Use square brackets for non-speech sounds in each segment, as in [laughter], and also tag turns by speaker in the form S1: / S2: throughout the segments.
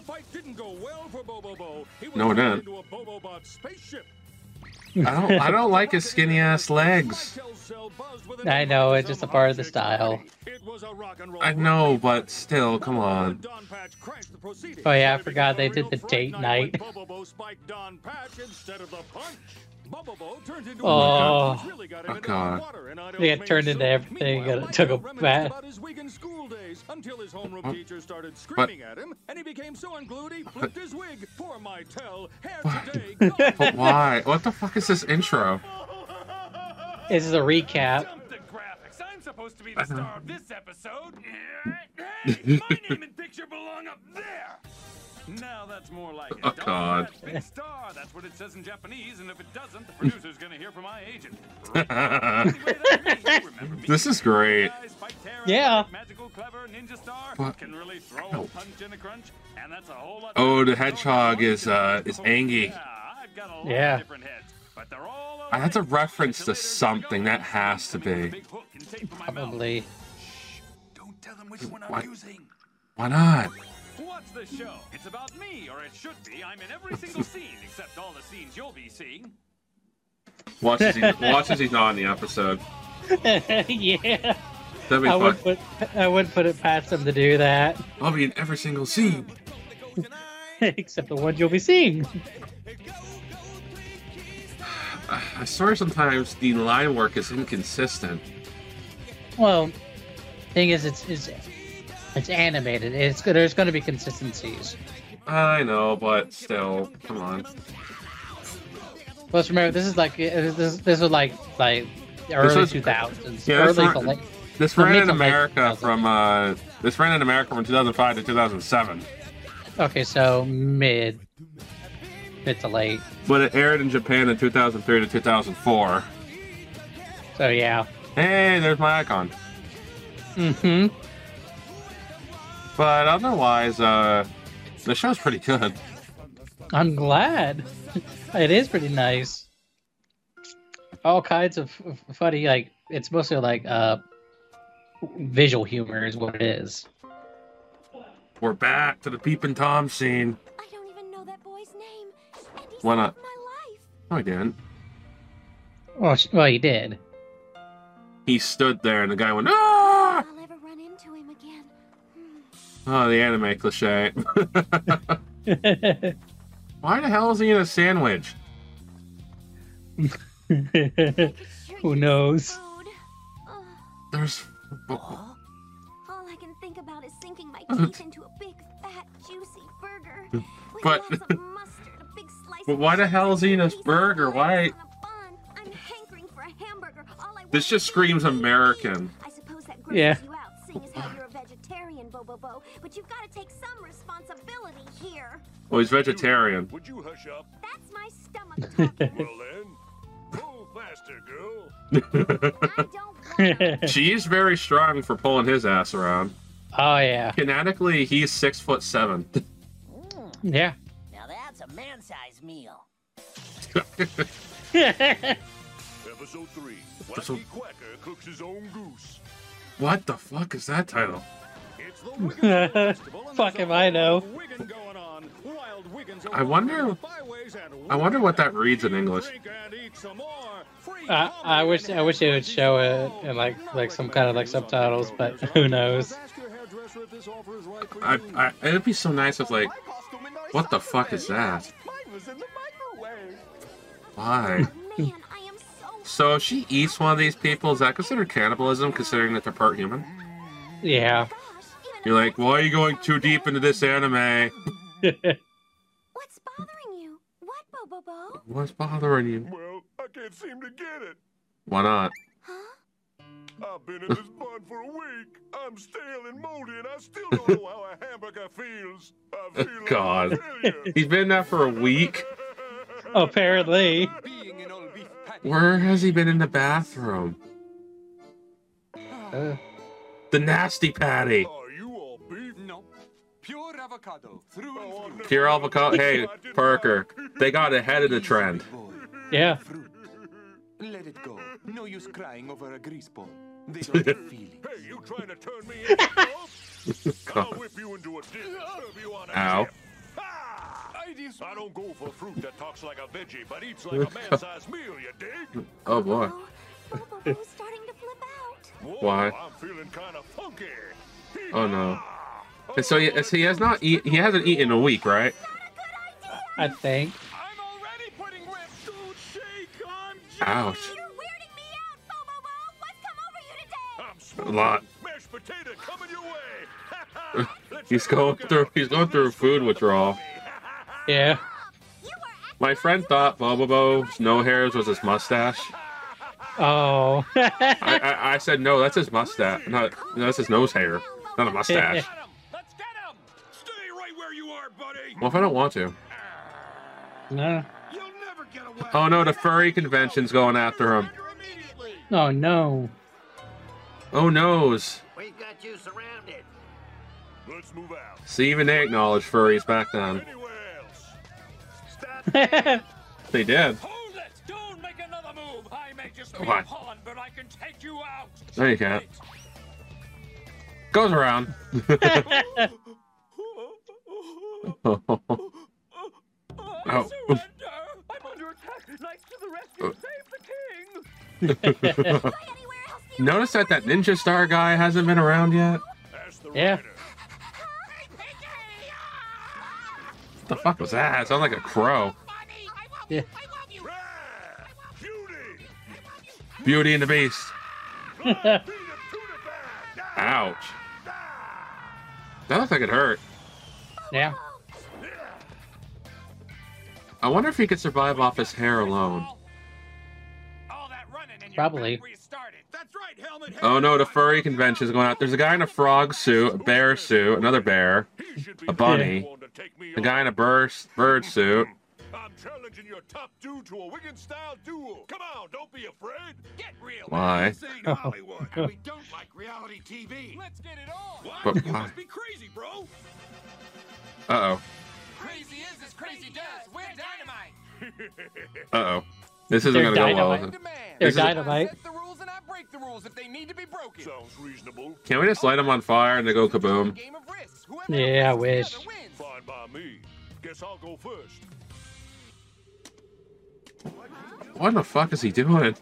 S1: The fight didn't go well for Bobobo. He was
S2: No, it
S1: turned
S2: didn't.
S1: into a Bobobot spaceship.
S2: I don't. I don't like his skinny ass legs.
S3: I know, it's just a part of the style.
S1: It was a rock and roll
S2: I know, but still, come on.
S1: Don Patch crashed the proceedings.
S3: Oh yeah, I forgot they did the date night. Oh.
S1: a really got
S2: Oh, God.
S1: hot water, and I don't
S3: They got turned into everything, and it took a bath.
S1: about his weekend school days until his homeroom teacher started screaming at him, and he became so unglued he flipped his wig. Poor Mytel, hair today, [laughs]
S2: But why? What the fuck is this intro? [laughs]
S3: This is a recap.
S4: Dump the graphics. I'm supposed to be the
S2: uh-huh.
S4: star of this episode. [laughs] Hey, my name and picture belong up there. Now that's more like it.
S2: Oh, God.
S4: That's big star. That's what it says in Japanese, and if it doesn't, the [laughs] producer's gonna hear from my agent. Anyway, me.
S2: This is great.
S4: Guy, Spike Terror,
S3: Yeah.
S4: Magical, clever, ninja star.
S2: What?
S4: Can really throw
S2: Ow.
S4: a punch in a crunch, and that's a whole lot.
S2: Oh, the hedgehog is, uh, is Angie.
S4: Yeah, I've got a lot
S3: Yeah.
S4: of different heads, but they're all
S2: That's a reference to something. That has to
S4: Coming with a
S2: be.
S4: big hook and tape for my mouth.
S3: Probably.
S4: Don't tell them which one I'm using.
S2: Why not?
S4: What's the show? It's about me, or it should be. I'm in every single scene except all the scenes you'll be seeing.
S2: Watch as, he, watch as he's not in the episode. [laughs]
S3: yeah.
S2: That'd be
S3: I
S2: fun.
S3: would put I would put it past him to do that.
S2: I'll be in every single scene. [laughs]
S3: Except the ones you'll be seeing.
S2: I swear sometimes the line work is inconsistent.
S3: Well, thing is, it's it's it's animated. It's good. There's going to be consistencies.
S2: I know, but still, come on.
S3: Plus, remember, this is like this this was like like early two thousands,
S2: Yeah, this
S3: early
S2: ran-
S3: late.
S2: This ran in America from uh, this ran in America from 2005 to 2007,
S3: Okay, so mid mid to late.
S2: but it aired in Japan in 2003 to 2004.
S3: So yeah.
S2: Hey, there's my icon.
S3: hmm
S2: But otherwise, uh, the show's pretty good.
S3: I'm glad. [laughs] it is pretty nice. All kinds of f- funny, like it's mostly like uh visual humor is what it is.
S2: We're back to the Peepin' Tom scene.
S5: I don't even know that boy's name. And he
S2: Why not? No, I didn't.
S3: Well, well, he did.
S2: He stood there, and the guy went, "Ah!" Oh, the anime cliche. [laughs] Why the hell is he in a sandwich?
S5: I could sure
S3: Who knows?
S5: Food. Ugh.
S2: There's.
S5: all I can think about is sinking my [laughs] teeth into a big, fat, juicy burger. [laughs] With
S2: But-
S5: mustard, a big slice
S2: But why the hell is he in a
S5: and pieces of
S2: burger? Why-
S5: lettuce on a bun. I'm hankering for a hamburger. All I
S2: This just screams
S5: do is eat.
S2: American.
S5: I suppose that grosses
S3: Yeah.
S5: out, Bobo But you've got to take some responsibility here.
S2: Oh, he's vegetarian.
S1: Would you hush up?
S5: That's my stomach [laughs] talking.
S1: Well then, pull faster, girl.
S5: I don't want to. [laughs]
S2: She's very strong for pulling his ass around.
S3: oh yeah,
S2: Kinetically, he's six foot seven. [laughs]
S3: yeah.
S6: Now that's a man-sized meal.
S1: Episode 3.
S2: Episode-
S1: Wacky Quacker cooks his own goose.
S2: what the fuck is that title?
S1: It's the Wiggins [laughs] Festival,
S3: Fuck
S1: there's
S3: if
S1: a
S3: I
S1: lot
S3: know.
S1: of going on. Wild Wiggins
S2: I wonder-
S1: over the byways and
S2: I wonder what that reads in English.
S1: drink and eat some more. Free
S3: I, I wish I wish they would show it oh, in like like some kind of like subtitles, but who knows?
S2: I, I, it'd be so nice if like, what the fuck is that? Why? [laughs]
S5: Man, I am so.
S2: So if she eats one of these people, is that considered cannibalism, considering that they're part human?
S3: Yeah.
S5: Gosh, even
S2: You're like, why are you going too deep into this anime?
S5: What's bothering you? What, Bobo Bo?
S2: What's bothering you?
S1: Well, I can't seem to get it.
S2: Why not?
S5: Huh?
S1: I've been in this [laughs] bun for a week. I'm stale and moldy, and I still don't know how a hamburger feels. I [laughs] feel
S2: God.
S1: a failure.
S2: He's been there for a week.
S3: Apparently.
S4: Being an old beef patty.
S2: Where has he been in the bathroom?
S3: Uh,
S2: The nasty patty.
S4: Avocado. Through
S1: Oh,
S4: and
S1: I've
S4: through.
S1: never
S2: Pure avocado. Hey, Parker, they got ahead of the trend.
S3: Yeah.
S4: Fruit. Let it go. No use crying over a grease ball. They [laughs] don't have feelings.
S1: Hey, you trying to turn me into a [laughs] I'll whip you into a dish and serve you on a
S2: Ow.
S1: tip.
S4: Ah!
S1: I don't go for fruit that talks like a veggie, but eats like a [laughs] man-sized meal, you dig?
S2: Oh boy.
S5: Oh, starting to flip out.
S2: Why?
S1: I'm feeling kind of funky.
S2: Oh, no.
S1: Hee-haw!
S2: And so he, so he has not eat. He hasn't eaten in a week, right?
S3: I think.
S4: I'm already putting whip. Don't shake. I'm
S2: Ouch.
S5: You're weirding me out, Bobo. What's come over you today?
S1: I'm smooth.
S2: A lot.
S1: Mashed potato coming your way. [laughs]
S2: He's
S1: a
S2: going through. He's going through food withdrawal. [laughs]
S3: Yeah.
S5: You were acting
S2: My friend thought Bobo's no hairs was his mustache.
S3: Oh.
S2: I, I, I said no, that's his [laughs] mustache. No, no, that's his nose hair, not a mustache. Well, if I don't want to.
S3: no.
S1: You'll never get away.
S2: Oh no, the furry convention's going after him.
S3: Oh no.
S2: Oh noes.
S6: We've got you surrounded.
S1: Let's move out.
S2: See, even they acknowledge furries back then.
S1: Anywhere else. Stop.
S2: They did.
S4: Hold it. Don't make another move. I may just be
S2: What?
S4: a pawn, but I can take you out.
S2: No, you can't. Goes around. [laughs] [laughs]
S4: Oh, [laughs]
S2: Ow.
S4: surrender. [laughs] I'm under attack. Knights to the rescue. Uh. Save the king.
S5: anywhere else. you
S2: Notice that that ninja star guy hasn't been around yet.
S3: Yeah.
S2: What the fuck was that? It sounded like a crow.
S3: Yeah.
S1: Beauty.
S2: Beauty and the Beast.
S1: Beat him to the bag.
S2: Ouch. That looks like it hurt.
S3: yeah.
S2: I wonder if he could survive off his hair alone.
S4: All that running and your
S3: Probably.
S4: back restarted.
S1: That's right, helmet.
S2: Oh no, the furry convention is going out. There's a guy in a frog suit, a bear suit, another bear,
S1: He should be
S2: a bunny,
S1: the one to take me
S2: a guy in a
S1: on.
S2: bird, bird suit.
S1: I'm challenging your top dude to a Wiggins-style duel. Come on, don't be afraid.
S4: Get real.
S2: Why?
S1: This ain't Hollywood, and we don't like reality TV.
S4: Let's get it on.
S1: What?
S2: But
S1: you must be crazy, bro.
S2: Uh oh. [laughs] Uh oh. This isn't
S3: They're
S2: gonna go well.
S3: dynamite.
S2: is it?
S3: They're
S2: This
S3: dynamite.
S4: I the rules and I break the rules if they need to be broken.
S1: Sounds reasonable.
S2: Can we just light them on fire and they go kaboom?
S4: Game of risks. Whoever
S3: Yeah, I wish.
S4: together.
S1: Fine by me. Guess I'll go first.
S2: What the fuck is he doing?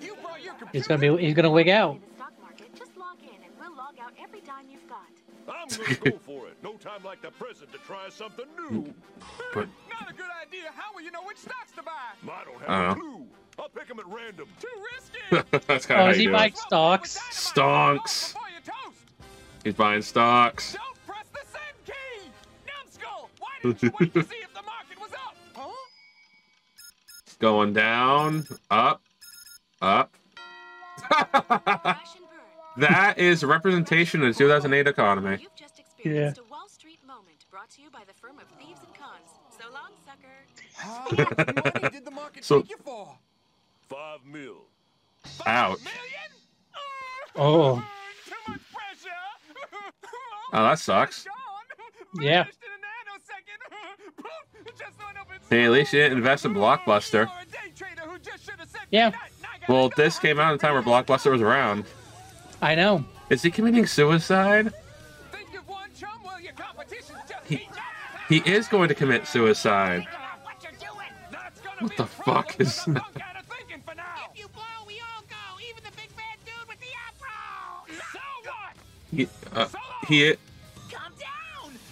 S4: You brought your computer.
S3: He's gonna be. He's gonna wig out.
S5: stock market, just log in and we'll log out every dime you've got.
S1: I'm gonna go for it. No time like the present to try something new. Hmm.
S2: But
S4: Not a good idea. How will you know which stocks to buy?
S1: I don't have
S2: Uh-oh.
S1: a uh-huh. clue. I'll pick them at random.
S4: Too risky. [laughs]
S2: that's kind of
S3: Oh,
S2: how
S3: is he
S2: you do
S3: buying
S2: it.
S3: stocks?
S2: Stonks.
S4: Before.
S2: He's buying stocks.
S4: Don't press the send key. Numbskull. Why [laughs] didn't you wait to see if the market was up? Huh?
S2: Going down, up, up.
S7: Crash [laughs] and
S2: that is representation of the 2008 economy.
S7: You've just experienced a Wall Street moment brought to you by the firm of Thieves and Cons. So long, sucker.
S4: How much did the market
S2: So-
S4: take you for?
S1: Five mil.
S2: Ouch.
S4: Million?
S3: Oh.
S4: Too much pressure. [laughs]
S2: Oh, that sucks.
S3: Yeah.
S4: Vanished in a nanosecond. [laughs] Poof. Just went up in
S2: Hey, at least you didn't invest in Blockbuster.
S4: You're a day trader who just should have said
S3: Yeah.
S4: good night, and I gotta
S2: Well, this came out at a time where Blockbuster was around.
S3: I know.
S2: Is he committing suicide?
S4: Think you've won, chum? Well, your competition's just
S2: He- He is going to commit suicide.
S4: What you're doing. That's gonna
S2: What
S4: be
S2: the fuck is that?
S4: funk out of thinking for now.
S6: If you blow, we all go. Even the big bad dude with the afro.
S4: So what?
S2: He, uh, he,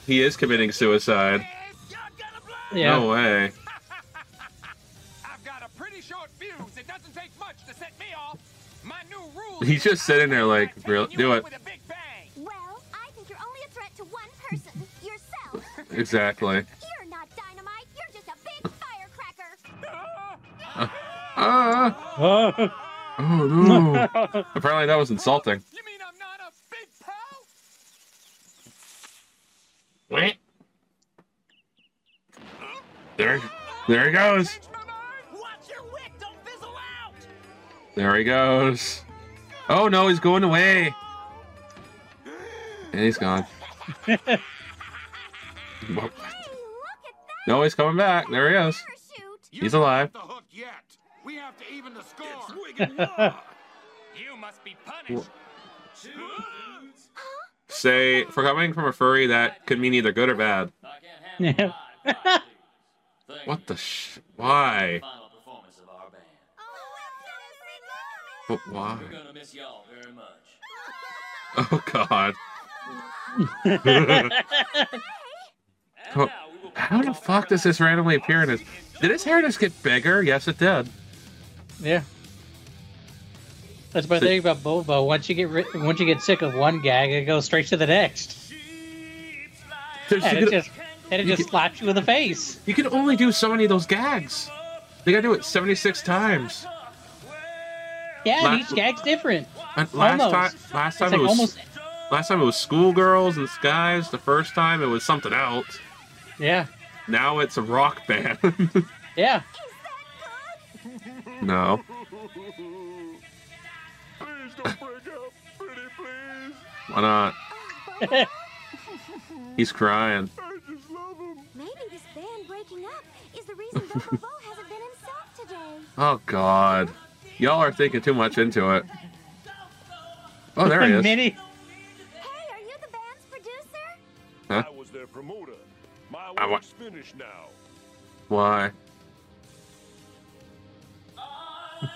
S2: he is committing suicide.
S6: Yes, you're gonna blow.
S3: Yeah.
S2: No way. [laughs]
S4: I've got a pretty short fuse. It doesn't take much to set me off. My new rule.
S2: He's just sitting there like,
S4: I'm
S2: real, do it.
S4: With a big bang.
S5: Well, I think you're only a threat to one person, yourself.
S2: Exactly.
S5: You're not dynamite. You're just a big firecracker.
S2: Ah!
S3: Oh.
S2: Oh no. [laughs] Apparently that was insulting.
S4: You mean I'm not a big pal? Wait.
S2: There, there he goes.
S4: Changed my mind?
S6: Watch your wick. Don't fizzle out.
S2: There he goes. Oh no, he's going away. And he's gone. [laughs]
S5: Hey, look at that
S2: No, he's coming back. There he is.
S5: parachute.
S2: He's alive.
S1: the hook yet. We have to even the score. [laughs]
S4: You must be punished.
S2: Say, for coming from a furry, that could mean either good or bad. [laughs]
S3: Yeah. [laughs]
S2: What the sh? Why?
S8: Final performance of our band.
S2: But why?
S8: We're gonna miss y'all very much.
S2: Oh God. How- How the fuck does this randomly appear in his? Did his hair just get bigger? Yes, it did.
S3: Yeah. That's my
S2: So-
S3: thing about Bobo. Once you get ri- once you get sick of one gag, it goes straight to the next, and it
S2: can,
S3: just and it just
S2: can-
S3: slaps you in the face.
S2: you can only do so many of those gags. They gotta do it 76 times.
S3: Yeah,
S2: La-
S3: and each gag's different.
S2: And last
S3: Almost.
S2: time, last
S3: It's
S2: time
S3: like
S2: it was
S3: almost
S2: last time it was schoolgirls and skies. The first time it was something else.
S3: Yeah,
S2: Now it's a rock band. [laughs]
S3: yeah.
S2: no.
S1: Please don't break up. Pretty please.
S2: Why not? [laughs] He's crying.
S1: I just love him.
S5: Maybe this band breaking up is the reason Bobo [laughs] Bo hasn't been himself today.
S2: Oh God. Y'all are thinking too much into it. Oh, there he is.
S3: Minnie.
S5: Hey, are you the band's producer?
S2: Huh?
S1: I was their promoter. My
S2: I wa-
S1: work's finished now.
S2: Why?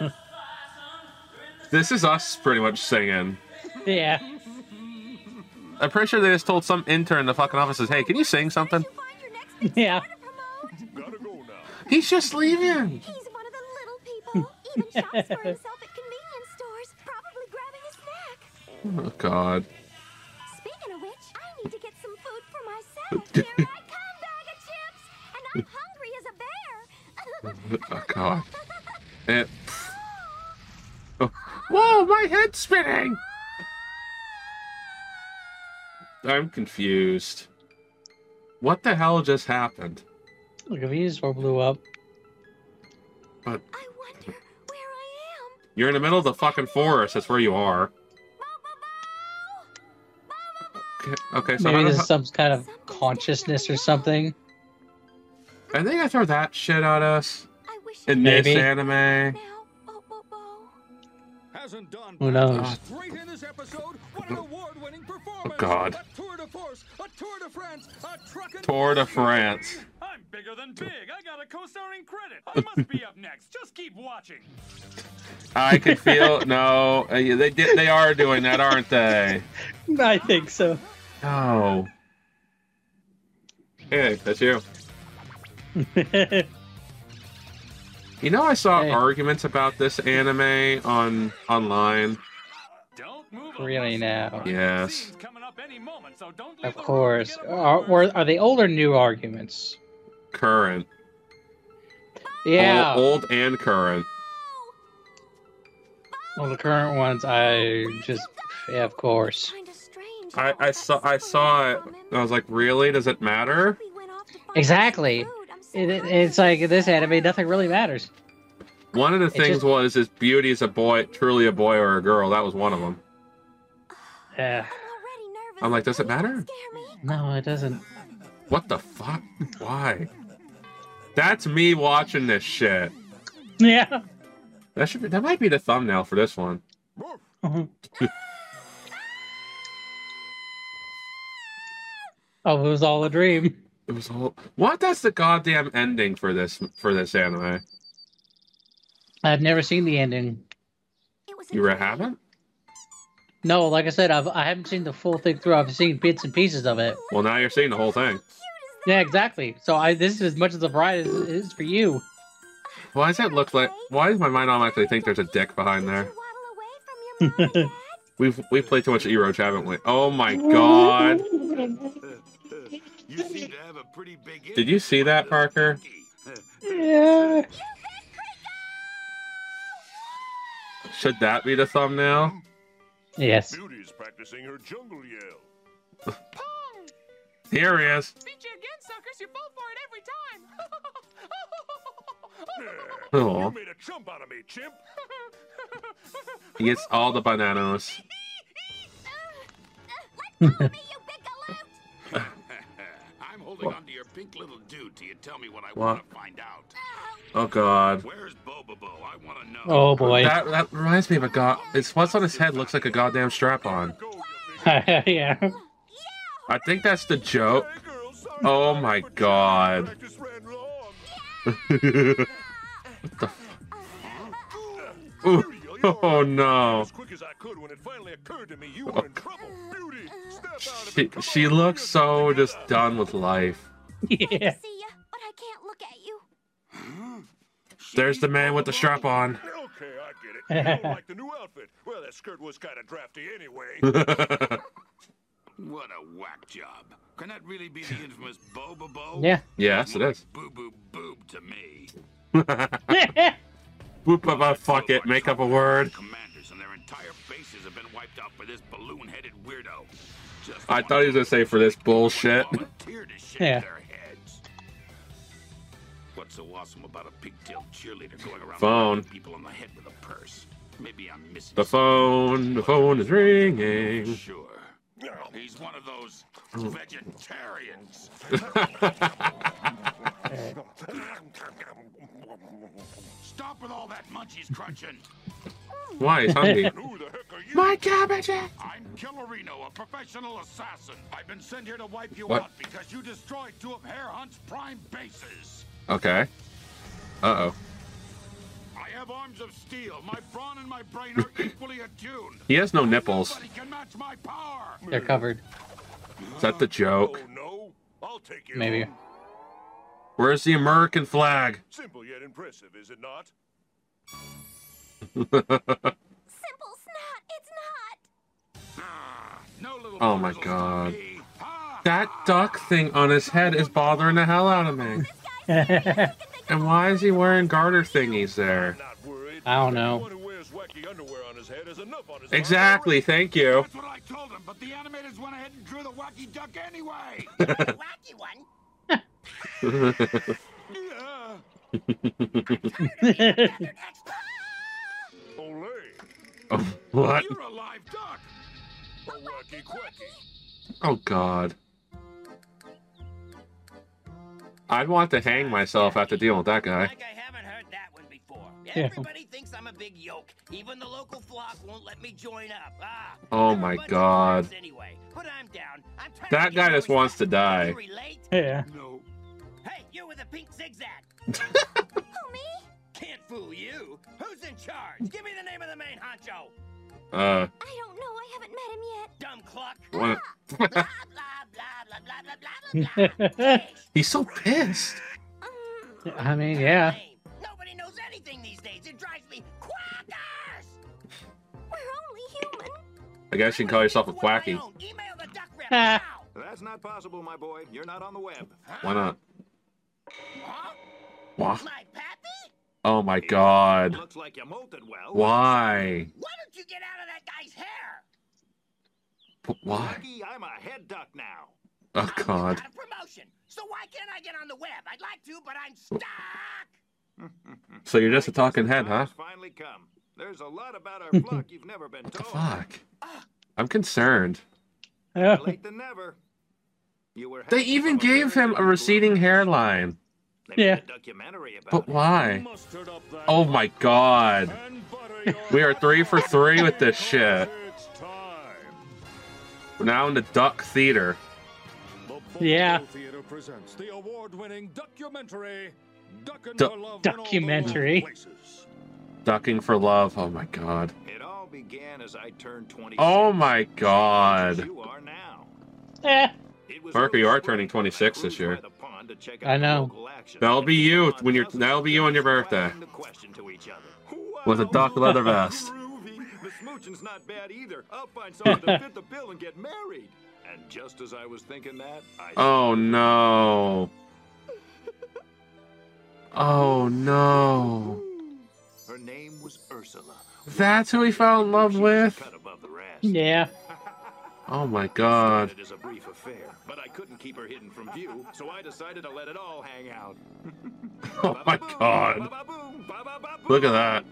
S2: [laughs] this is us pretty much singing.
S3: Yeah.
S2: I'm pretty sure they just told some intern in the fucking office, says, "Hey, can you sing something?"
S5: You find your next big
S3: Yeah.
S5: star to promote?
S1: Gotta go.
S2: He's just leaving.
S5: He's one of the little people. Even [laughs] shops for himself at convenience stores, probably grabbing a snack.
S2: Oh God.
S5: Speaking of which, I need to get some food for myself. [laughs] Here I come, bag of chips, and I'm hungry as a bear.
S2: Oh God. It. Oh. Whoa, my head's spinning. I'm confused. What the hell just happened?
S3: Look, if he just blew up. But...
S5: I wonder where I am.
S2: You're in the middle of the fucking forest. That's where you are. Okay, okay so
S3: Maybe
S2: how
S3: there's some kind of consciousness or something.
S2: are they gonna throw that shit at us
S5: I wish
S2: in
S5: I
S2: this
S3: Maybe.
S2: anime?
S3: Who knows?
S6: Great in this episode. What an award-winning performance.
S2: Oh, God.
S6: A tour de force. A tour de France. A trucking
S2: Tour de France.
S4: I'm bigger than big. I got a co-starring credit. I [laughs] must be up next. Just keep watching.
S2: I can feel no. uh, They did. They are doing that, aren't they? [laughs]
S3: I think so.
S2: Oh. Hey, that's you. [laughs] You know, I saw
S3: Hey.
S2: arguments about this anime on online.
S4: Don't move.
S3: Really now?
S2: Yes.
S4: Scene's coming up any moment, so
S3: of
S4: the room to
S3: course. Are,
S4: word.
S3: or are they old or new arguments?
S2: Current,
S3: Yeah.
S2: old, old and current.
S3: Well, the current ones, I just, yeah, of course.
S2: I, I saw I saw it. I was like, really? Does it matter?
S5: We went off to find
S3: Exactly.
S5: Some food. I'm so
S3: It, it- it's like this anime, nothing really matters.
S2: One of the
S3: It
S2: things
S3: just-
S2: was is beauty is a boy, truly a boy or a girl. That was one of them.
S3: Yeah.
S5: I'm already nervous.
S2: I'm like, does it matter?
S5: Scare me.
S3: No, it doesn't.
S2: What the fuck? Why? That's me watching this shit.
S3: Yeah.
S2: That should be, that might be the thumbnail for this one. [laughs]
S3: oh, it was all a dream.
S2: It was all what? That's the goddamn ending for this for this anime.
S3: I've never seen the ending.
S5: It was a
S2: You haven't?
S3: No, like I said, I've I haven't seen the full thing through. I've seen bits and pieces of it.
S2: Well, now you're seeing the whole thing.
S3: Yeah, exactly. So I this is as much as a bride as it is for you.
S2: Why does it look like? Why does my mind automatically think there's a dick behind there?
S5: Did you waddle away from your mom and dad? [laughs]
S2: We've we played too much Eroach, haven't we? Oh my god! [laughs]
S1: You seem to have a pretty big
S2: Did you see that, Parker?
S3: Yeah.
S2: Should that be the thumbnail?
S3: Yes.
S1: Beauty's practicing her jungle yell. [laughs]
S2: Here he is.
S6: Beat you again, suckers. You fall for it every time. [laughs]
S2: Oh,
S1: You made a chump out of me, chimp.
S2: he gets all the bananas. [laughs]
S5: Let go
S9: on pink little dude till you tell me what I want to find out.
S2: Oh god.
S9: Where's Bobobo? I want to know.
S3: Oh boy.
S2: That that reminds me of a god. It's what's on his head looks like a goddamn strap on.
S1: Go, you [laughs] big
S3: yeah.
S2: I think that's the joke.
S1: Hey, girls, oh, sorry
S2: Oh my god.
S1: I just ran long. [laughs]
S2: what the? F- Ooh. [laughs] Oh no.
S1: As quick as I could when it finally occurred to me you were in oh. trouble. Beauty, step out of
S2: She,
S1: it. Come
S2: she looks so just done with life. [laughs]
S3: Yeah.
S5: See ya, but I can't look at you. Hmm.
S2: There's the man with the strap on.
S1: Okay, I get it. You don't like the new outfit. Well, that skirt was kind of drafty anyway. [laughs]
S9: What a whack job. Can that really be the infamous Boba Bo? [laughs]
S3: Yeah.
S2: yes, it is.
S9: Boo boo boob to me.
S2: Whoop up, fuck it. Make up a word.
S9: Commanders and their entire bases have been wiped out by this balloon-headed weirdo. Just
S2: I thought he was gonna say for this bullshit.
S9: volunteer to shave
S3: Yeah.
S9: Their. What's so awesome about a pigtailed cheerleader going around
S2: Phone.
S9: people on the head with a purse? Maybe I'm missing.
S2: The phone, the phone is ringing.
S9: Sure. He's one of those mm. vegetarians. [laughs] Stop with all that munchies crunching.
S2: Why? He's hungry. [laughs]
S1: Who the heck are you?
S2: My cabbages!
S9: I'm Killerino, a professional assassin. I've been sent here to wipe you
S2: What?
S9: out because you destroyed two of Hare Hunt's prime bases.
S2: Okay. Uh oh.
S9: I have arms of steel. My brawn and my brain are [coughs] equally attuned.
S2: He has no nipples.
S9: Can match my power.
S3: They're covered.
S2: Is that the joke?
S1: Oh no, I'll take you.
S3: Maybe.
S1: home.
S2: Where's the American flag?
S1: Simple yet impressive, is it not?
S9: Ah,
S2: oh my
S9: boys will stop
S2: God.
S9: Ah.
S2: That duck thing on his head is bothering the hell out of me. And why is he wearing garter thingies there?
S3: I don't know.
S1: Anyone who wears wacky underwear on his head has enough on his
S2: Exactly, thank you.
S9: That's what I told him, but the animators went ahead and drew the wacky duck anyway. [laughs]
S6: Wacky one. [laughs]
S9: yeah.
S1: Olay.
S2: Oh, what?
S9: You're a live duck.
S1: A wacky quacky.
S2: Oh god. I'd want to hang myself after dealing with that guy.
S6: Like I haven't heard that one before.
S3: Yeah.
S6: Thinks I'm a big yoke. Even the local flock won't let me join up. Ah.
S2: Oh my God.
S6: Anyway, but I'm down. I'm
S2: That guy just wants to die.
S3: Yeah.
S9: No.
S6: Hey, you with a pink zigzag.
S5: Who, [laughs] me?
S6: can't fool you. Who's in charge? Give me the name of the main honcho.
S2: Uh.
S5: I don't know. I haven't met him yet.
S6: Dumb cluck. [laughs]
S2: What?
S6: blah, [laughs] blah, blah, blah, blah, blah, blah.
S2: He's so pissed.
S5: Um,
S3: I mean, yeah.
S6: Nobody knows anything these days. It drives me quackers.
S5: We're only human.
S2: I guess you can call yourself a quacky.
S6: Email the duck
S3: rip
S6: now.
S10: That's not possible, my boy. You're not on the web.
S2: Why not?
S6: Huh?
S2: What?
S6: My pappy?
S2: Oh my god.
S10: Looks like you molted well.
S2: Why?
S6: Why don't you get out of that guy's hair?
S2: But why?
S10: Lucky I'm a head duck now.
S2: Oh
S6: I
S2: god.
S6: got a promotion. So why can't I get on the web? I'd like to, but I'm stuck. [laughs]
S2: So you're just a talking head, huh?
S10: Finally come. There's a lot about our [laughs] flock you've never been
S2: What the
S10: told.
S2: fuck? I'm concerned.
S10: Better late than never. You were
S2: They even gave him a receding hairline.
S10: They made
S3: Yeah.
S10: a documentary about
S2: But
S10: it.
S2: why?
S1: Mustard up that
S2: Oh my god.
S1: and butter [laughs] your
S2: We are three for three with this shit.
S1: It's time.
S2: We're now in the Duck Theater.
S1: The
S3: Yeah.
S1: Theater presents the award-winning documentary Duckin'
S2: Du-
S1: for Love in All the
S3: documentary.
S2: Ducking for love. Oh my god.
S10: It all began as I turned 26.
S2: Oh my god.
S10: You are now.
S3: Eh.
S10: It
S2: Marco, you are turning 26 this year.
S10: By to check
S3: I
S10: out the
S3: know.
S10: local action.
S2: That'll be you when you're- that'll be you on your birthday.
S10: wagging the question to each other.
S2: With a
S10: Wow,
S2: duck leather vest. [laughs]
S10: The smooching's not bad either. I'll find someone to fit the [laughs] bill and get married. And just as I was thinking that, I
S2: Oh no. Oh no.
S10: Her name was Ursula.
S2: That's who he fell in love with?
S10: cut above the rest.
S3: Yeah.
S2: Oh my god.
S10: Started as a brief affair, but I couldn't keep her hidden from view, so I decided to let it all hang out. [laughs]
S2: Oh my god. Look at that.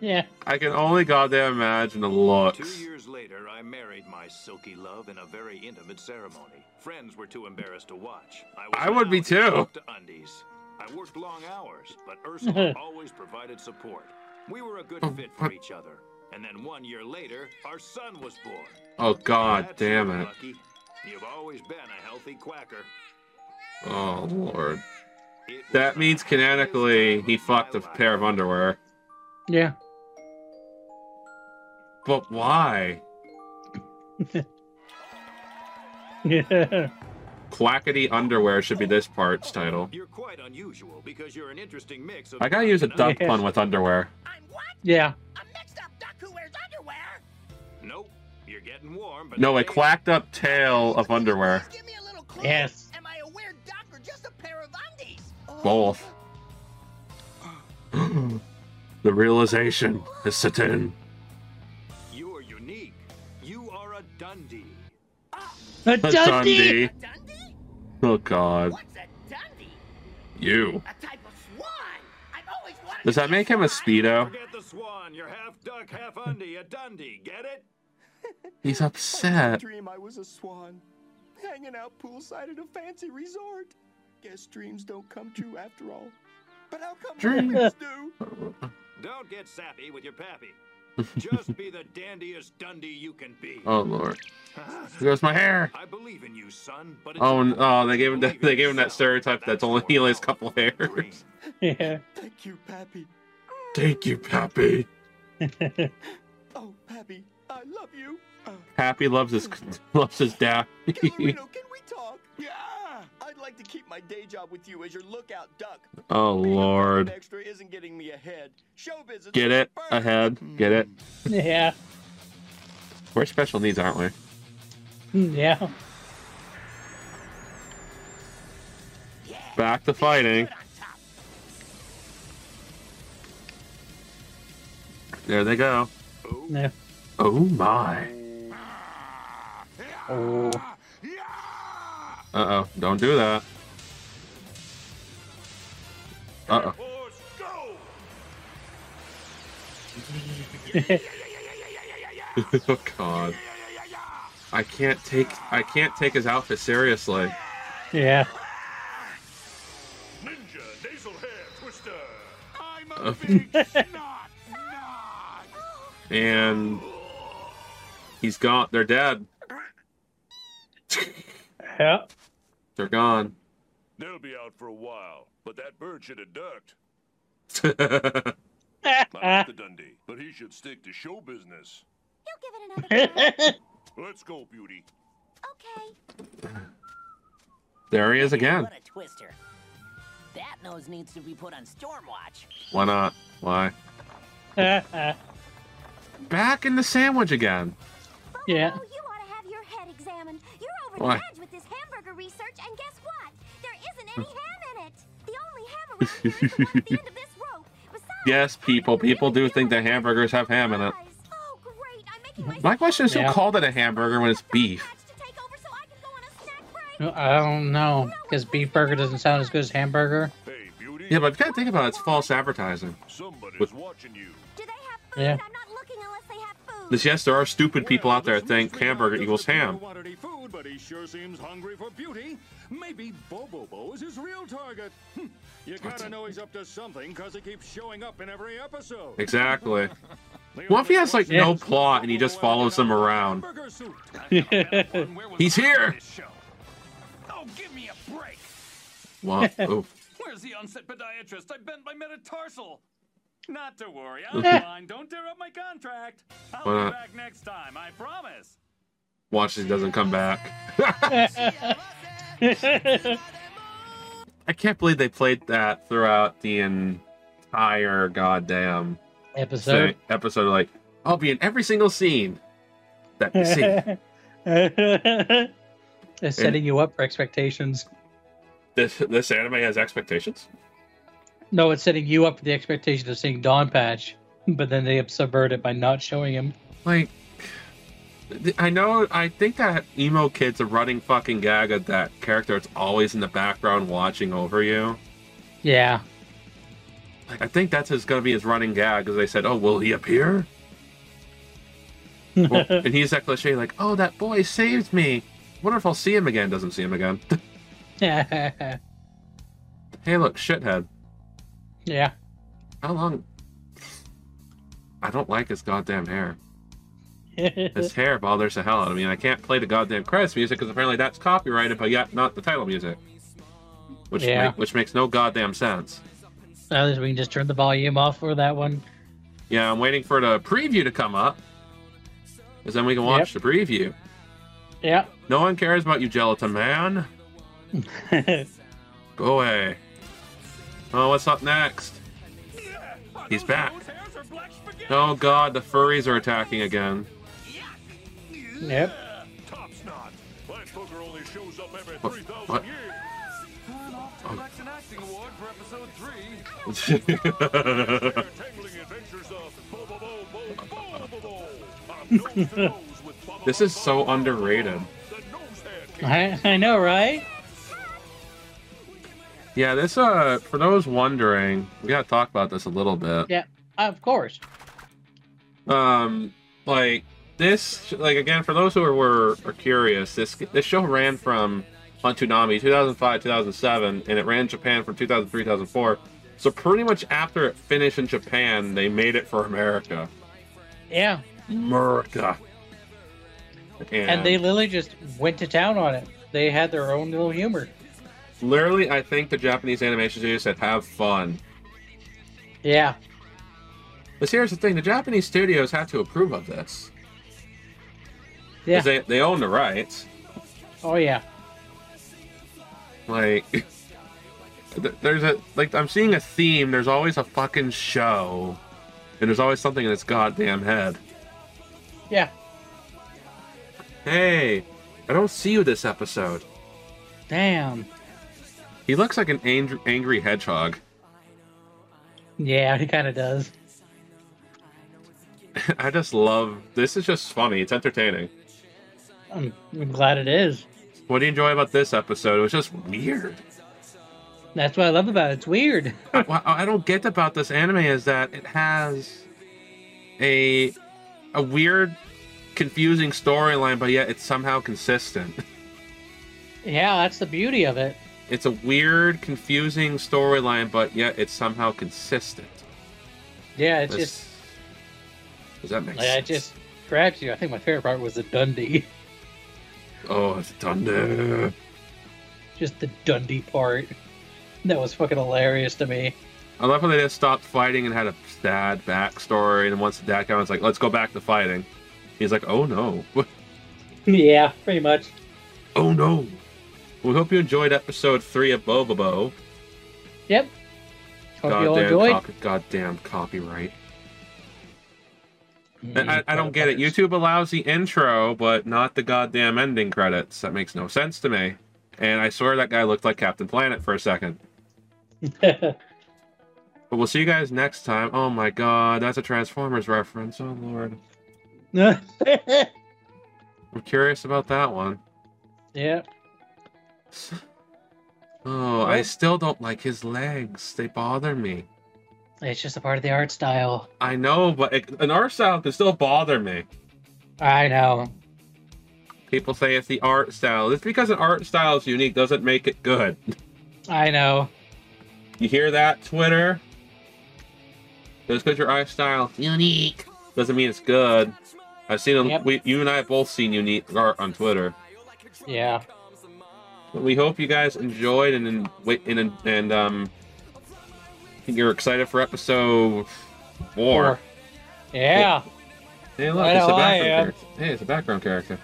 S3: Yeah.
S2: I can only goddamn imagine the looks.
S10: Two years later, I married my silky love in a very intimate ceremony. Friends were too embarrassed to watch. I, was
S2: I would be too.
S10: to undies. I worked long hours, but Ursula [laughs] always provided support. We were a good
S2: Oh,
S10: fit for each other. And then one year later, our son was born.
S2: Oh god
S10: That's
S2: damn it.
S10: Lucky. You've always been a healthy quacker.
S2: Oh lord. That means canonically he fucked a pair of underwear.
S3: Yeah.
S2: But why?
S3: Yeah. [laughs]
S2: Quackity underwear should be this part's title.
S10: You're quite unusual because you're an interesting mix of
S2: I gotta use a duck
S3: Yeah.
S2: pun with underwear.
S3: Yeah.
S10: Nope. You're getting warm, but
S2: No, a quacked up tail of underwear.
S3: Yes.
S6: Am I a weird duck or just a pair of undies?
S2: Both. [gasps] the realization is set in.
S10: you're unique. You are a Dundee.
S3: A
S2: A
S3: Dundee.
S2: Dundee. Oh god. You. Does that make him a speedo?
S10: Forget the swan. You're half duck, half undie. A Dundee. Get it?
S2: He's [laughs] upset.
S1: Dream I was a swan, hanging out poolside at a fancy resort. Guess dreams don't come true after all. But how come
S2: Dreams.
S1: dreams do? [laughs]
S10: Don't get sappy with your pappy. [laughs] Just be the dandiest Dundee you can be.
S2: Oh lord. There goes my hair.
S10: I believe in you, son. But
S2: Oh, n- oh, they gave him that, they gave him that stereotype that's only he only has a couple hairs.
S3: Yeah.
S1: Thank you, Pappy.
S2: Thank you, Pappy.
S1: Oh, Pappy, I love you. Uh,
S2: Pappy loves his [laughs] loves his dad.
S1: Reno, can we talk? Yeah. I'd like to keep my day job with you as your lookout duck.
S2: oh
S1: Being
S2: lord.
S1: extra isn't getting me ahead. Show business.
S2: Get it? Ahead. Get it? [laughs]
S3: Yeah.
S2: We're special needs, aren't we?
S3: Yeah.
S2: Back to fighting. There they go.
S3: Yeah.
S2: Oh my.
S3: Oh.
S2: Uh oh. Don't do that. Uh oh. [laughs] oh god. I can't take I can't take his outfit seriously.
S3: Yeah.
S1: Ninja nasal hair twister. I'm
S2: Uh,
S1: a big snot.
S2: and he's gone. They're dead.
S3: Yeah.
S2: They're gone.
S1: They'll be out for a while, but that bird should have ducked.
S2: there
S1: I like the Dundee, but he should stick to show business.
S5: You'll give it another go. [laughs]
S1: Let's go, Beauty.
S5: okay.
S2: There he is again.
S6: What a twister. That nose needs to be put on storm watch.
S2: Why not? Why? [laughs] Back in the sandwich again.
S3: Yeah.
S5: Oh, you ought to have your head examined. You're over
S2: Why?
S5: the edge with this hamburger research, and guess what? There isn't any ham in it. The only ham around here is the one at the end of this rope. Besides,
S2: Yes, people. People do think that hamburgers have ham in it.
S5: oh great, I'm making myself
S2: My question is who called it a hamburger when it's beef?
S5: to take over so I can go on a snack break.
S3: I don't know. Because beef burger doesn't sound as good as hamburger.
S1: Hey,
S2: Yeah, but you gotta think about it. It's false advertising.
S1: Somebody's
S2: With-
S1: watching you.
S5: Do they have food?
S3: Yeah.
S5: I'm not looking unless they have food.
S2: This, yes, there are stupid people out there that think hamburger equals ham.
S10: any food, but he sure seems hungry for beauty. Maybe Bobobo is his real target. Hm, You gotta know he's up to something, because he keeps showing up in every episode.
S2: Exactly. [laughs] What if he has like no plot and he just follows them around? [laughs] He's here.
S4: Oh, give me a break.
S2: What? [laughs] Oh,
S4: Where's the onset podiatrist? I bent my metatarsal. Not to worry, I'm fine. Don't tear up my contract. I'll
S2: Why
S4: be
S2: not?
S4: back next time. I promise.
S2: watch he doesn't come back. [laughs] I can't believe they played that throughout the entire goddamn
S3: Episode.
S2: thing, episode. Like, I'll be in every single scene that you see. [laughs]
S3: They're setting you up for expectations.
S2: this this anime has expectations.
S3: No, it's setting you up for the expectation of seeing Don Patch, but then they subvert it by not showing him.
S2: Like, I know, I think that emo kid's a running fucking gag of that character that's always in the background watching over you.
S3: Yeah.
S2: Like, I think that's his, gonna be his running gag because they said, "Oh, will he appear?" [laughs] Well, and he's that cliche, like, "Oh, that boy saved me. Wonder if I'll see him again." Doesn't see him again.
S3: yeah. [laughs] [laughs]
S2: hey, look, shithead.
S3: Yeah.
S2: How long? I don't like his goddamn hair. [laughs] His hair bothers the hell out of me. And I can't play the goddamn credits music because apparently that's copyrighted, but yet not the title music. which
S3: Yeah.
S2: make, which makes no goddamn sense.
S3: At least we can just turn the volume off for that one.
S2: Yeah, I'm waiting for the preview to come up, because then we can watch the preview.
S3: Yeah.
S2: No one cares about you, Gelatin Man. [laughs] Go away. Oh, what's up next? He's back. Oh god, the furries are attacking again.
S3: Yep.
S1: Top snot. That booger only shows up every
S2: What- what? [laughs] [laughs] this is so underrated.
S1: the nose head.
S3: I, I know, right?
S2: Yeah, this uh for those wondering, we gotta talk about this a little bit.
S3: Yeah, of course.
S2: Um like this like again for those who are, were are curious, this this show ran from on Toonami 2005 2007 and it ran in Japan from 2003 2004. So pretty much after it finished in Japan, they made it for America.
S3: Yeah.
S2: America.
S3: And they literally just went to town on it. They had their own little humor.
S2: Literally I think the Japanese animation studio said have fun.
S3: Yeah.
S2: But here's the thing, the Japanese studios had to approve of this.
S3: Yeah.
S2: They, they own the rights.
S3: Oh yeah.
S2: Like, [laughs] there's a like I'm seeing a theme. There's always a fucking show, and there's always something in its goddamn head.
S3: Yeah.
S2: Hey, I don't see you this episode.
S3: Damn.
S2: He looks like an angry, angry hedgehog.
S3: Yeah, he kind of does. [laughs]
S2: I just love. This is just funny. It's entertaining.
S3: I'm, I'm glad it is.
S2: What do you enjoy about this episode? It was just weird.
S3: That's what I love about it. It's weird. [laughs]
S2: what I don't get about this anime is that it has a a weird, confusing storyline, but yet it's somehow consistent. [laughs]
S3: yeah, that's the beauty of it.
S2: It's a weird, confusing storyline, but yet it's somehow consistent.
S3: Yeah, it's
S2: This-
S3: just
S2: Does that make
S3: like,
S2: sense?
S3: it just grabs you. I think my favorite part was the Dundee.
S2: Oh, it's Dundee. [laughs]
S3: Just the Dundee part. That was fucking hilarious to me.
S2: I love how they just stopped fighting and had a sad backstory, and once the dad came, it's like, let's go back to fighting. He's like, oh no. [laughs]
S3: Yeah, pretty much.
S2: oh no. We hope you enjoyed episode three of Bobobo.
S3: Yep. Hope you all
S2: Goddamn,
S3: enjoyed.
S2: copy, goddamn copyright.
S3: Mm,
S2: I, I don't get it. YouTube allows the intro, but not the goddamn ending credits. That makes no sense to me. And I swear that guy looked like Captain Planet for a second. [laughs] But we'll see you guys next time. Oh my god, that's a Transformers reference. Oh lord. [laughs] I'm curious about that one. [laughs] Oh, I still don't like his legs. They bother me.
S3: It's just a part of the art style.
S2: I know, but it, an art style can still bother me.
S3: I know.
S2: People say it's the art style. It's because an art style is unique doesn't make it good. [laughs]
S3: I know.
S2: You hear that, Twitter? Just because your art style is unique doesn't mean it's good. I've seen a,
S3: Yep.
S2: we, you and I have both seen unique art on Twitter.
S3: Yeah.
S2: We hope you guys enjoyed and and wait and and um you're excited for episode four.
S3: Yeah.
S2: Hey, look, it's a background character. Hey, it's a background character.